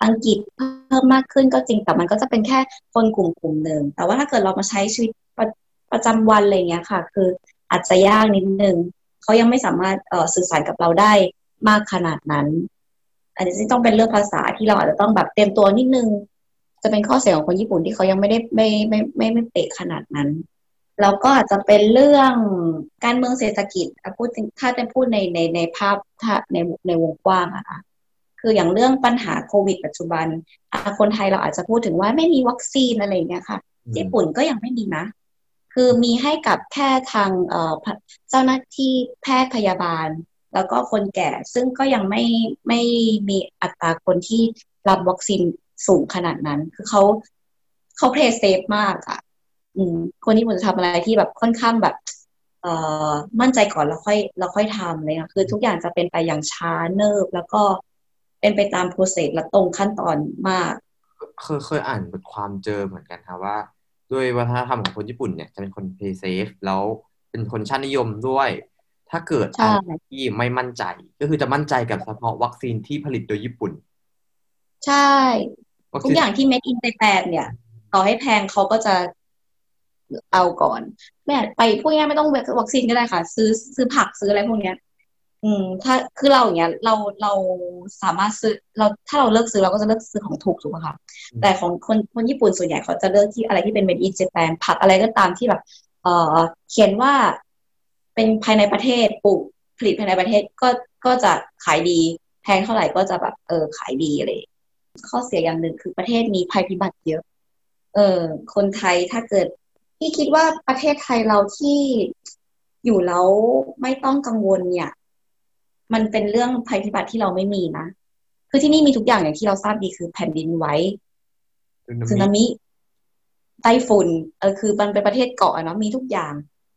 อังกฤษเพิ่มมากขึ้นก็จริง แต่มันก็จะเป็นแค่คนกลุ่มกลุ่มหนึ่งแต่ว่าถ้าเกิดเรามาใช้ชีวิต ประประจำวันอะไรเงี้ยค่ะ คืออาจจะยากนิดนึงเขายังไม่สามารถเอ่อสื่อสารกับเราได้มากขนาดนั้น อันนี้ต้องเป็นเรื่องภาษาที่เราอาจจะต้องแบบเตรียมตัวนิดนึง จะเป็นข้อเสียของคนญี่ปุ่นที่เขายังไม่ได้ไม่ไม่ไม่ไม่เป๊ะขนาดนั้นแล้วก็อาจจะเป็นเรื่องการเมืองเศรษฐกิจอะพูดถึงถ้าจะพูดในในในภาพถ้าในในวงกว้างอะค่ะคืออย่างเรื่องปัญหาโควิด ปัจจุบันอะคนไทยเราอาจจะพูดถึงว่าไม่มีวัคซีนอะไรอย่างเงี้ยค่ะ
อืม
ญี่ปุ่นก็ยังไม่มีนะ คือมีให้กับแค่ทางเจ้าหน้าที่แพทย์พยาบาล แล้วก็คนแก่ซึ่งก็ยังไม่ไม่มีอัตราคนที่รับวัคซีนสูงขนาดนั้น คือเขาเขา play safe มากอะอืมคนญี่ปุ่นจะทำอะไรที่แบบค่อนข้างแบบเอ่อมั่นใจก่อนแล้วค่อยแล้วค่อยทำเลยนะคือทุกอย่างจะเป็นไปอย่างช้าเนิบแล้วก็เป็นไปตาม process และตรงขั้นตอนมาก
เคยเคยอ่านบทความเจอเหมือนกันครับว่า ด้วยวัฒนธรรมของคนญี่ปุ่นเนี่ยจะเป็นคน play safe แล้วเป็นคนชาตินิยมด้วย ถ้าเกิด
ใช่
อะไรที่ไม่มั่นใจ ก็คือจะมั่นใจกับเฉพาะวัคซีนที่ผลิตโดยญี่ปุ่น
ใช่
วัค
ทุ
ซี
ก
น
อย่างที่ made in Japan เนี่ย ต่อให้แพงเขาก็จะเอาก่อน ไม่อาจไปพวกนี้ไม่ต้องวัคซีนก็ได้ค่ะ ซื้อซื้อผักซื้ออะไรพวกเนี้ย อืม ถ้าคือเราอย่างเงี้ยเราเราสามารถซื้อเราถ้าเราเลิกซื้อเราก็จะเลิกซื้อของถูกถูกไหมคะแต่ของคนคนญี่ปุ่นส่วนใหญ่เขาจะเลือกที่อะไรที่เป็น made in Japan ผักอะไรก็ตามที่แบบ เอ่อเขียนว่าเป็นภายในประเทศปลูกผลิตภายในประเทศก็ก็จะขายดีแพงเท่าไหร่ก็จะแบบเออขายดีอะไรอย่างเงี้ยข้อเสียอย่างหนึ่งคือประเทศมีภัยพิบัติเยอะ เออ คนไทยถ้าเกิดพี่คิดว่าประเทศไทยเราที่อยู่แล้วไม่ต้องกังวลเนี่ย มันเป็นเรื่องภัยพิบัติที่เราไม่มีนะ คือที่นี่มีทุกอย่างอย่างที่เราทราบดีคือแผ่นดินไหวสึนามิไต้ฝุ่นเออคือมันเป็นประเทศเกาะอะเนาะมีทุกอย่าง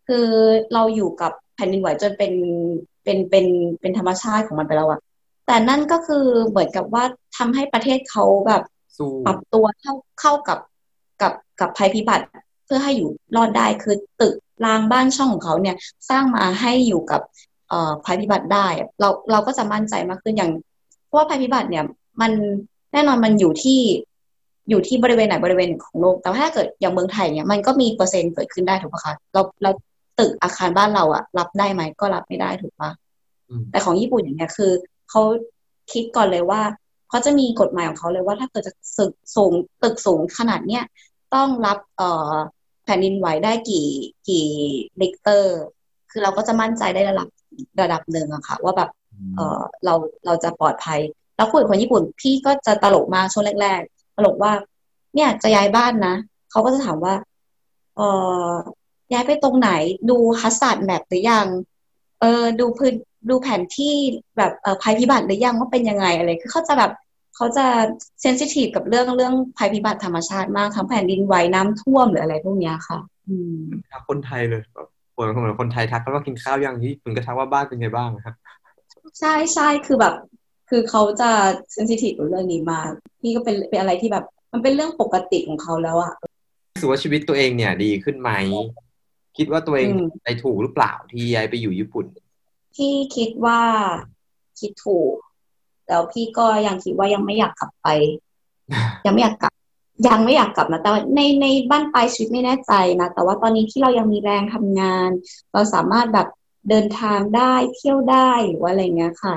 คือเราอยู่กับแผ่นดินไหวจนเป็นเป็นเป็นเป็นธรรมชาติของมันไปแล้วอะแต่นั่นก็คือเหมือนกับว่าทำให้ประเทศเขาแบบ
สู้
ปรับตัวเข้าเข้ากับกับกับภัยพิบัติเพื่อให้อยู่รอดได้คือตึกรางบ้านช่องของเขาเนี่ย สร้างมาให้อยู่กับเอ่อ ภัยพิบัติได้เราเราก็จะมั่นใจมากขึ้นอย่างเพราะว่าภัยพิบัติเนี่ย มันแน่นอนมันอยู่ที่อยู่ที่บริเวณไหนบริเวณหนึ่งของโลก แต่ถ้าเกิดอย่างเมืองไทยเนี่ยมันก็มีเปอร์เซ็นต์เกิดขึ้นได้ถูกปะคะเราเราตึกอาคารบ้านเราอะรับได้ไหมก็รับไม่ได้ถูกปะ
อืม
แต่ของญี่ปุ่นอย่างเงี้ยคือเขาคิดก่อนเลยว่าเขาจะมีกฎหมายของเขาเลยว่าถ้าเกิดจะสึกสูงตึกสูงขนาดเนี้ยต้องรับเอ่อแผ่นดินไหวได้กี่กี่ริกเตอร์ คือเราก็จะมั่นใจได้ระดับ ระดับหนึ่งอะค่ะ ว่าแบบเออเราเราจะปลอดภัย แล้วคุยกับคนญี่ปุ่น พี่ก็จะตลกมากช่วงแรก ๆ ตลกว่า เนี่ยจะย้ายบ้านนะเขาก็จะถามว่าเออย้ายไปตรงไหนดูฮัสซัดแมปหรือยังเออดูพื้นดูแผนที่แบบเอ่อภัยพิบัติหรือยังว่าเป็นยังไงอะไรคือเขาจะแบบเขาจะเซนซิทีฟกับเรื่องเรื่องภัยพิบัติธรรมชาติมากทั้งแผ่นดินไหวน้ำท่วมหรืออะไรพวกเนี้ยค่ะ อืม
ทักคนไทยเลยแบบ เหมือนเหมือนคนไทยทักกันว่ากินข้าวยังที่คุณก็ทักว่าบ้านเป็นไงบ้างครับ
ใช่ใช่คือแบบ คือเขาจะเซนซิทีฟกับเรื่องนี้มากนี่ก็เป็นเป็นอะไรที่แบบ มันเป็นเรื่องปกติของเขาแล้วอะ
รู้สึกว่าชีวิตตัวเองเนี่ย ดีขึ้นไหม คิดว่าตัวเอง
อืม
ไปถูกหรือเปล่าที่ย้ายไปอยู่ญี่ปุ่น
พี่คิดว่าคิดถูก แล้วพี่ก็ยังคิดว่ายังไม่อยากกลับไป ยังไม่อยากกลับ ยังไม่อยากกลับนะแต่ว่าในในบ้านปลายชีวิตไม่แน่ใจนะ แต่ว่าตอนนี้ที่เรายังมีแรงทำงาน เราสามารถแบบเดินทางได้เที่ยวได้หรือว่าอะไรเงี้ยค่ะ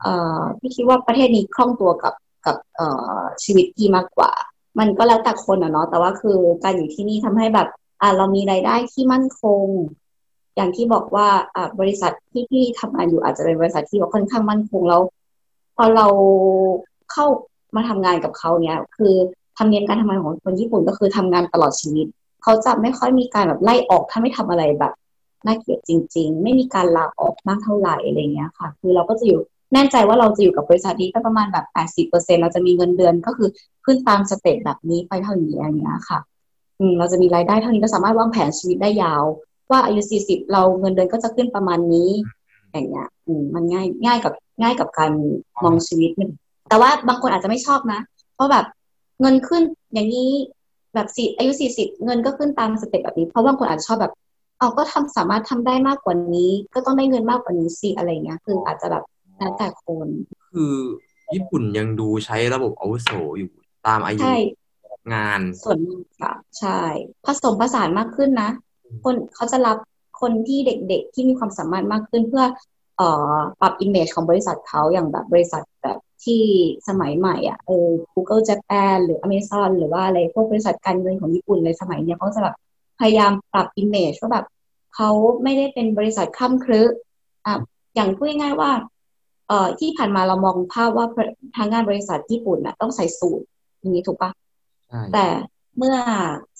เอ่อพี่คิดว่าประเทศนี้คล่องตัวกับกับเอ่อชีวิตพี่มากกว่า มันก็แล้วแต่คนอะเนาะแต่ว่าคือการอยู่ที่นี่ทำให้แบบอ่าเรามีรายได้ที่มั่นคง อย่างที่บอกว่าอ่าบริษัทที่พี่ทำงานอยู่อาจจะเป็นบริษัทที่ว่าค่อนข้างมั่นคงแล้วพอเราเข้ามาทำงานกับเขาเนี่ยคือ ธรรมเนียมการทำงานของคนญี่ปุ่นก็คือทำงานตลอดชีวิต เขาจะไม่ค่อยมีการแบบไล่ออกถ้าไม่ทำอะไรแบบน่าเกลียดจริง ๆ ไม่มีการลาออกมากเท่าไหร่อะไรเงี้ยค่ะ คือเราก็จะอยู่แน่ใจว่าเราจะอยู่กับบริษัทนี้ก็ประมาณแบบแปดสิบเปอร์เซ็นเราจะมีเงินเดือนก็คือขึ้นตามสเต็ปแบบนี้ไปเท่านี้อย่างเงี้ยค่ะ อืมเราจะมีรายได้เท่านี้ก็สามารถวางแผนชีวิตได้ยาว ว่าอายุสี่สิบเราเงินเดือนก็จะขึ้นประมาณนี้ อย่างเงี้ย อืมมันง่ายง่ายกับง่ายกับการมองชีวิต แต่ว่าบางคนอาจจะไม่ชอบนะ เพราะแบบ เงินขึ้นอย่างนี้แบบสี่อายุสี่สิบเงินก็ขึ้นตาม step แบบนี้ เพราะบางคนอาจจะชอบแบบเอาก็ทำสามารถทำได้มากกว่านี้ ก็ต้องได้เงินมากกว่านี้สิอะไรเงี้ยคืออาจจะแบบแล้วแต่คน
คือญี่ปุ่นยังดูใช้ระบบอาวุโสอยู่ตามอายุ
ใช่
งาน
ส่วนมากค่ะใช่ ผสมผสานมากขึ้นนะ คนเขาจะรับคนที่เด็กๆที่มีความสามารถมากขึ้นเพื่อเอ่อปรับ image ของบริษัทเขาอย่างแบบบริษัทแบบ ที่สมัยใหม่อะเออ Google Japan หรือ Amazon หรือว่าอะไรพวกบริษัทการเงินของญี่ปุ่นในสมัยเนี้ยเขาจะแบบพยายามปรับ image ว่าแบบเขาไม่ได้เป็นบริษัทคล่ำครึอะอย่างพูดง่ายๆว่าเอ่อที่ผ่านมาเรามองภาพว่าทางงานบริษัทญี่ปุ่นน่ะต้องใส่สูทอย่างนี้ถูกปะ
ใช่
แต่เมื่อ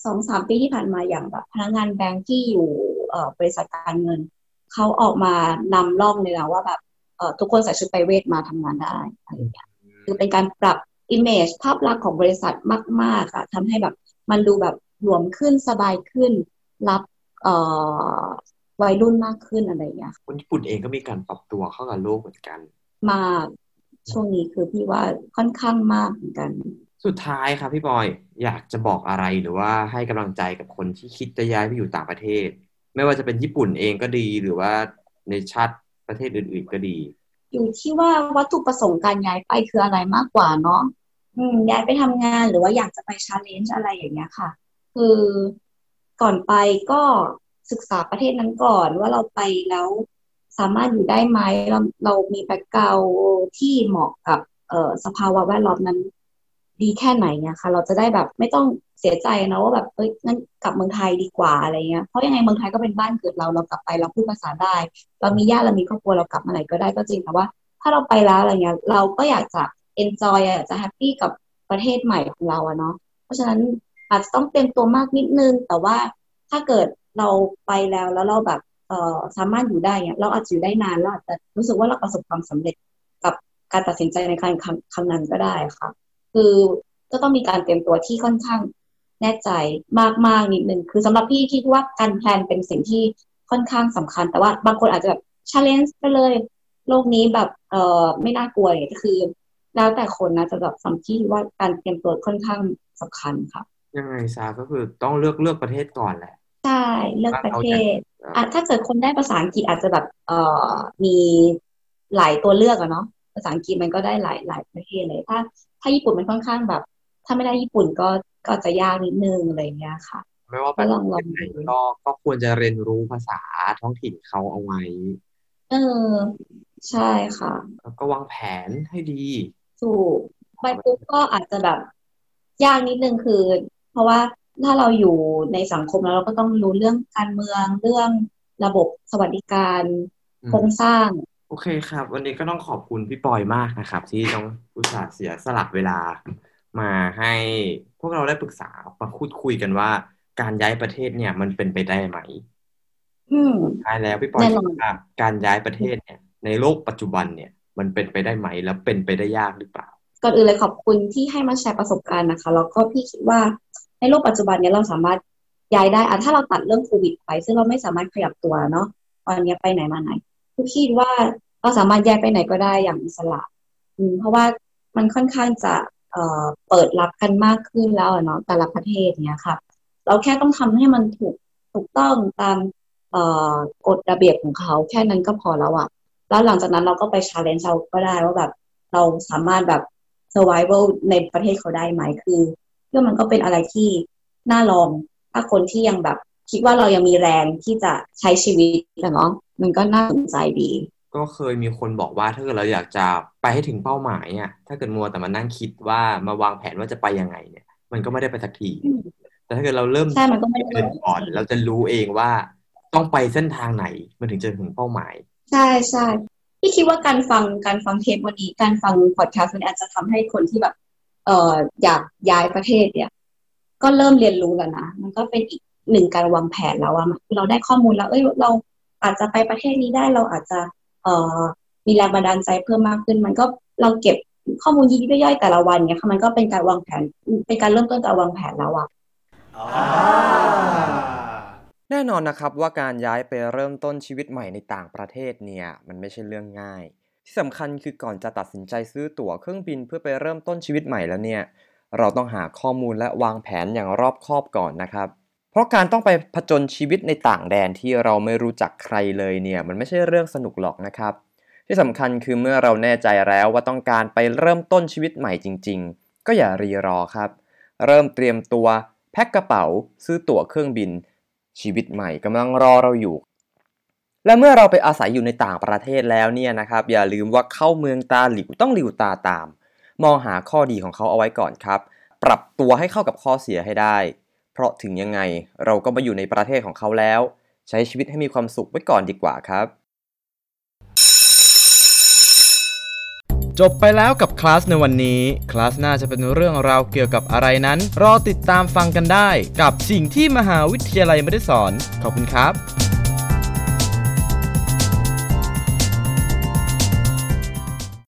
สองสามปีที่ผ่านมาอย่างแบบพนักงานแบงค์ที่อยู่เอ่อบริษัทการเงินเขาออกมานำร่องเลยนะว่าแบบเอ่อ ทุกคนใส่ชุดไปเวทมาทำงานได้อะไรอย่างเงี้ยคือเป็นการปรับ image ภาพลักษณ์ของบริษัทมาก ๆอะทำให้แบบมันดูแบบหลวมขึ้นสบายขึ้น รับเอ่อวัยรุ่นมากขึ้นอะไรอย่างเงี้ย
คนญี่ปุ่นเองก็มีการปรับตัวเข้ากับโลกเหมือนกัน
มากช่วงนี้คือพี่ว่าค่อนข้างมากเหมือนกัน
สุดท้ายครับพี่บอยอยากจะบอกอะไรหรือว่าให้กำลังใจกับคนที่คิดจะย้ายไปอยู่ต่างประเทศ ไม่ว่าจะเป็นญี่ปุ่นเองก็ดีหรือว่าในชาติ ประเทศอื่น ๆ ก็ดี
อยู่ที่ว่าวัตถุประสงค์การย้ายไปคืออะไรมากกว่าเนาะอืมย้ายไปทำงานหรือว่าอยากจะไปชาเลนจ์อะไรอย่างเงี้ยค่ะ คือก่อนไปก็ศึกษาประเทศนั้นก่อนว่าเราไปแล้วสามารถอยู่ได้ไหมเราเรามีแบ็กกราวที่เหมาะกับเอ่อสภาวะแวดล้อมนั้น ดีแค่ไหนเนี่ยค่ะ เราจะได้แบบไม่ต้องเสียใจนะว่าแบบเอ้ยงั้นกลับเมืองไทยดีกว่าอะไรเงี้ยเพราะยังไงเมืองไทยก็เป็นบ้านเกิดเราเรากลับไปเราพูดภาษาได้ เรามีญาติเรามีครอบครัวเรากลับมาไหนก็ได้ก็จริงแต่ว่า ถ้าเราไปแล้วอะไรเงี้ยเราก็อยากจะ enjoy อยากจะแฮปปี้กับประเทศใหม่ของเราอะเนาะเพราะฉะนั้นอาจจะต้องเตรียมตัวมากนิดนึง แต่ว่าถ้าเกิดเราไปแล้วแล้วเราแบบเอ่อสามารถอยู่ได้เนี่ยเราอาจจะอยู่ได้นานเราอาจจะรู้สึกว่าเราประสบความสำเร็จกับการตัดสินใจในการครั้งครั้งนั้นก็ได้ค่ะ คือก็ต้องมีการเตรียมตัวที่ค่อนข้างแน่ใจมากๆนิดนึงคือสำหรับพี่คิดว่าการแพลนเป็นสิ่งที่ค่อนข้างสำคัญ แต่ว่าบางคนอาจจะแบบ challenge ไปเลย โลกนี้แบบเอ่อไม่น่ากลัวเนี่ยก็คือ แล้วแต่คนนะจะแบบสำที่ว่าการเตรียมตัวค่อนข้างสำคัญค่ะ
ยังไงซาก็คือต้องเลือกเลือกประเทศก่อนแหละ
ใช่เลือกประเทศอะถ้าเกิดคนได้ภาษาอังกฤษอาจจะแบบเอ่อมีหลายตัวเลือกอะเนาะภาษาอังกฤษมันก็ได้หลายหลายประเทศเลย ถ้า ถ้าญี่ปุ่นมันค่อนข้างแบบ ถ้าไม่ได้ญี่ปุ่นก็ก็จะยากนิดนึงอะไรอย่างเงี้ยค่ะ
ไม่ว่า
ก็
ประ
ลองล
เท
อ
ศ
ง
ไหน
ดู
ก็ก็ควรจะเรียนรู้ภาษาท้องถิ่นเขาเอาไว้
เออ ใช่ค่ะ
แล้วก็วางแผนให้ดี
ถูกไปปุ๊บก็อาจจะแบบยากนิดนึงคือ เพราะว่าถ้าเราอยู่ในสังคมแล้วเราก็ต้องรู้เรื่องการเมืองเรื่องระบบสวัสดิการ
อื
โคร
ม
งสร้าง
โอเคครับ วันนี้ก็ต้องขอบคุณพี่ปอยมากนะครับ ที่ต้องอุตส่าห์เสียสละเวลามาให้พวกเราได้ปรึกษามาพูดคุยกันว่า การย้ายประเทศเนี่ย มันเป็นไปได้ไหม
อืม
ท้ายแล้วพี่ปอย
แน่น
คิ
อ
ด
น
ว่าการย้ายประเทศเนี่ย ในโลกปัจจุบันเนี่ย มันเป็นไปได้ไหมแล้วเป็นไปได้ยากหรือเปล่า
ก่อนอื่นเลยขอบคุณที่ให้มาแชร์ประสบการณ์นะคะ แล้วก็พี่คิดว่าในโลกปัจจุบันเนี้ยเราสามารถย้ายได้อะถ้าเราตัดเรื่องโควิดไป ซึ่งเราไม่สามารถขยับตัวเนาะตอนเนี้ยไปไหนมาไหน พี่คิดว่าเราสามารถแย้ายไปไหนก็ได้อย่างอิสระเพราะว่ามันค่อนข้างจะเอ่อเปิดรับกันมากขึ้นแล้วเนาะแต่ละประเทศเนี้ยค่ะ เราแค่ต้องทำให้มันถูกถูกต้องตามเอ่อกฎระเบียบของเขาแค่นั้นก็พอแล้วอะแล้วหลังจากนั้นเราก็ไป challenge เราก็ได้ว่าแบบเราสามารถแบบ survival ในประเทศเขาได้ไหมคือเรื่องมันก็เป็นอะไรที่น่าลองถ้าคนที่ยังแบบ คิดว่าเรายังมีแรงที่จะใช้ชีวิตอะเนาะมันก็น่าสนใจดี
ก็เคยมีคนบอกว่าถ้าเกิดเราอยากจะไปให้ถึงเป้าหมายอะถ้าเกิดมัวแต่มานั่งคิดว่ามาวางแผนว่าจะไปยังไงเนี่ย มันก็ไม่ได้ไปสักที
อืม
แต่ถ้าเกิดเราเริ่ม
ใช่มันก็ไม่ได้
เดินก่อนเราจะรู้เองว่าต้องไปเส้นทางไหนมันถึงจะถึงเป้าหมาย
ใช่ใช่พี่คิดว่าการฟังการฟังเทปวันนี้การฟังพอดแคสต์วันนี้อาจจะทำให้คนที่แบบเอ่ออยากย้ายประเทศเนี่ย ก็เริ่มเรียนรู้แล้วนะ มันก็เป็นอีก หนึ่งการวางแผนแล้วอะคือเราได้ข้อมูลแล้ว เอ้ยเราอาจจะไปประเทศนี้ได้เราอาจจะเอ่อมีแรงบันดาลใจเพิ่มมากขึ้น มันก็เราเก็บข้อมูลยิบย่อยๆแต่ละวันเนี่ยค่ะมันก็เป็นการวางแผนเป็นการเริ่มต้นการวางแผนแล้วอะ
แน่นอนนะครับว่าการย้ายไปเริ่มต้นชีวิตใหม่ในต่างประเทศเนี่ยมันไม่ใช่เรื่องง่าย ที่สำคัญคือก่อนจะตัดสินใจซื้อตั๋วเครื่องบินเพื่อไปเริ่มต้นชีวิตใหม่แล้วเนี่ย เราต้องหาข้อมูลและวางแผนอย่างรอบคอบก่อนนะครับ เพราะการต้องไปผจญชีวิตในต่างแดนที่เราไม่รู้จักใครเลยเนี่ยมันไม่ใช่เรื่องสนุกหรอกนะครับ ที่สำคัญคือเมื่อเราแน่ใจแล้วว่าต้องการไปเริ่มต้นชีวิตใหม่จริง ๆ ก็อย่ารีรอครับ เริ่มเตรียมตัวแพ็คกระเป๋า ซื้อตั๋วเครื่องบิน ชีวิตใหม่กำลังรอเราอยู่ และเมื่อเราไปอาศัยอยู่ในต่างประเทศแล้วเนี่ยนะครับอย่าลืมว่าเข้าเมืองตาหลิวต้องหลิวตาตาม มองหาข้อดีของเขาเอาไว้ก่อนครับ ปรับตัวให้เข้ากับข้อเสียให้ได้ เพราะถึงยังไงเราก็มาอยู่ในประเทศของเขาแล้ว ใช้ชีวิตให้มีความสุขไว้ก่อนดีกว่าครับ
จบไปแล้วกับคลาสในวันนี้ คลาสหน้าจะเป็นเรื่องราวเกี่ยวกับอะไรนั้น รอติดตามฟังกันได้ กับสิ่งที่มหาวิทยาลัยไม่ได้สอน ขอบคุณครับ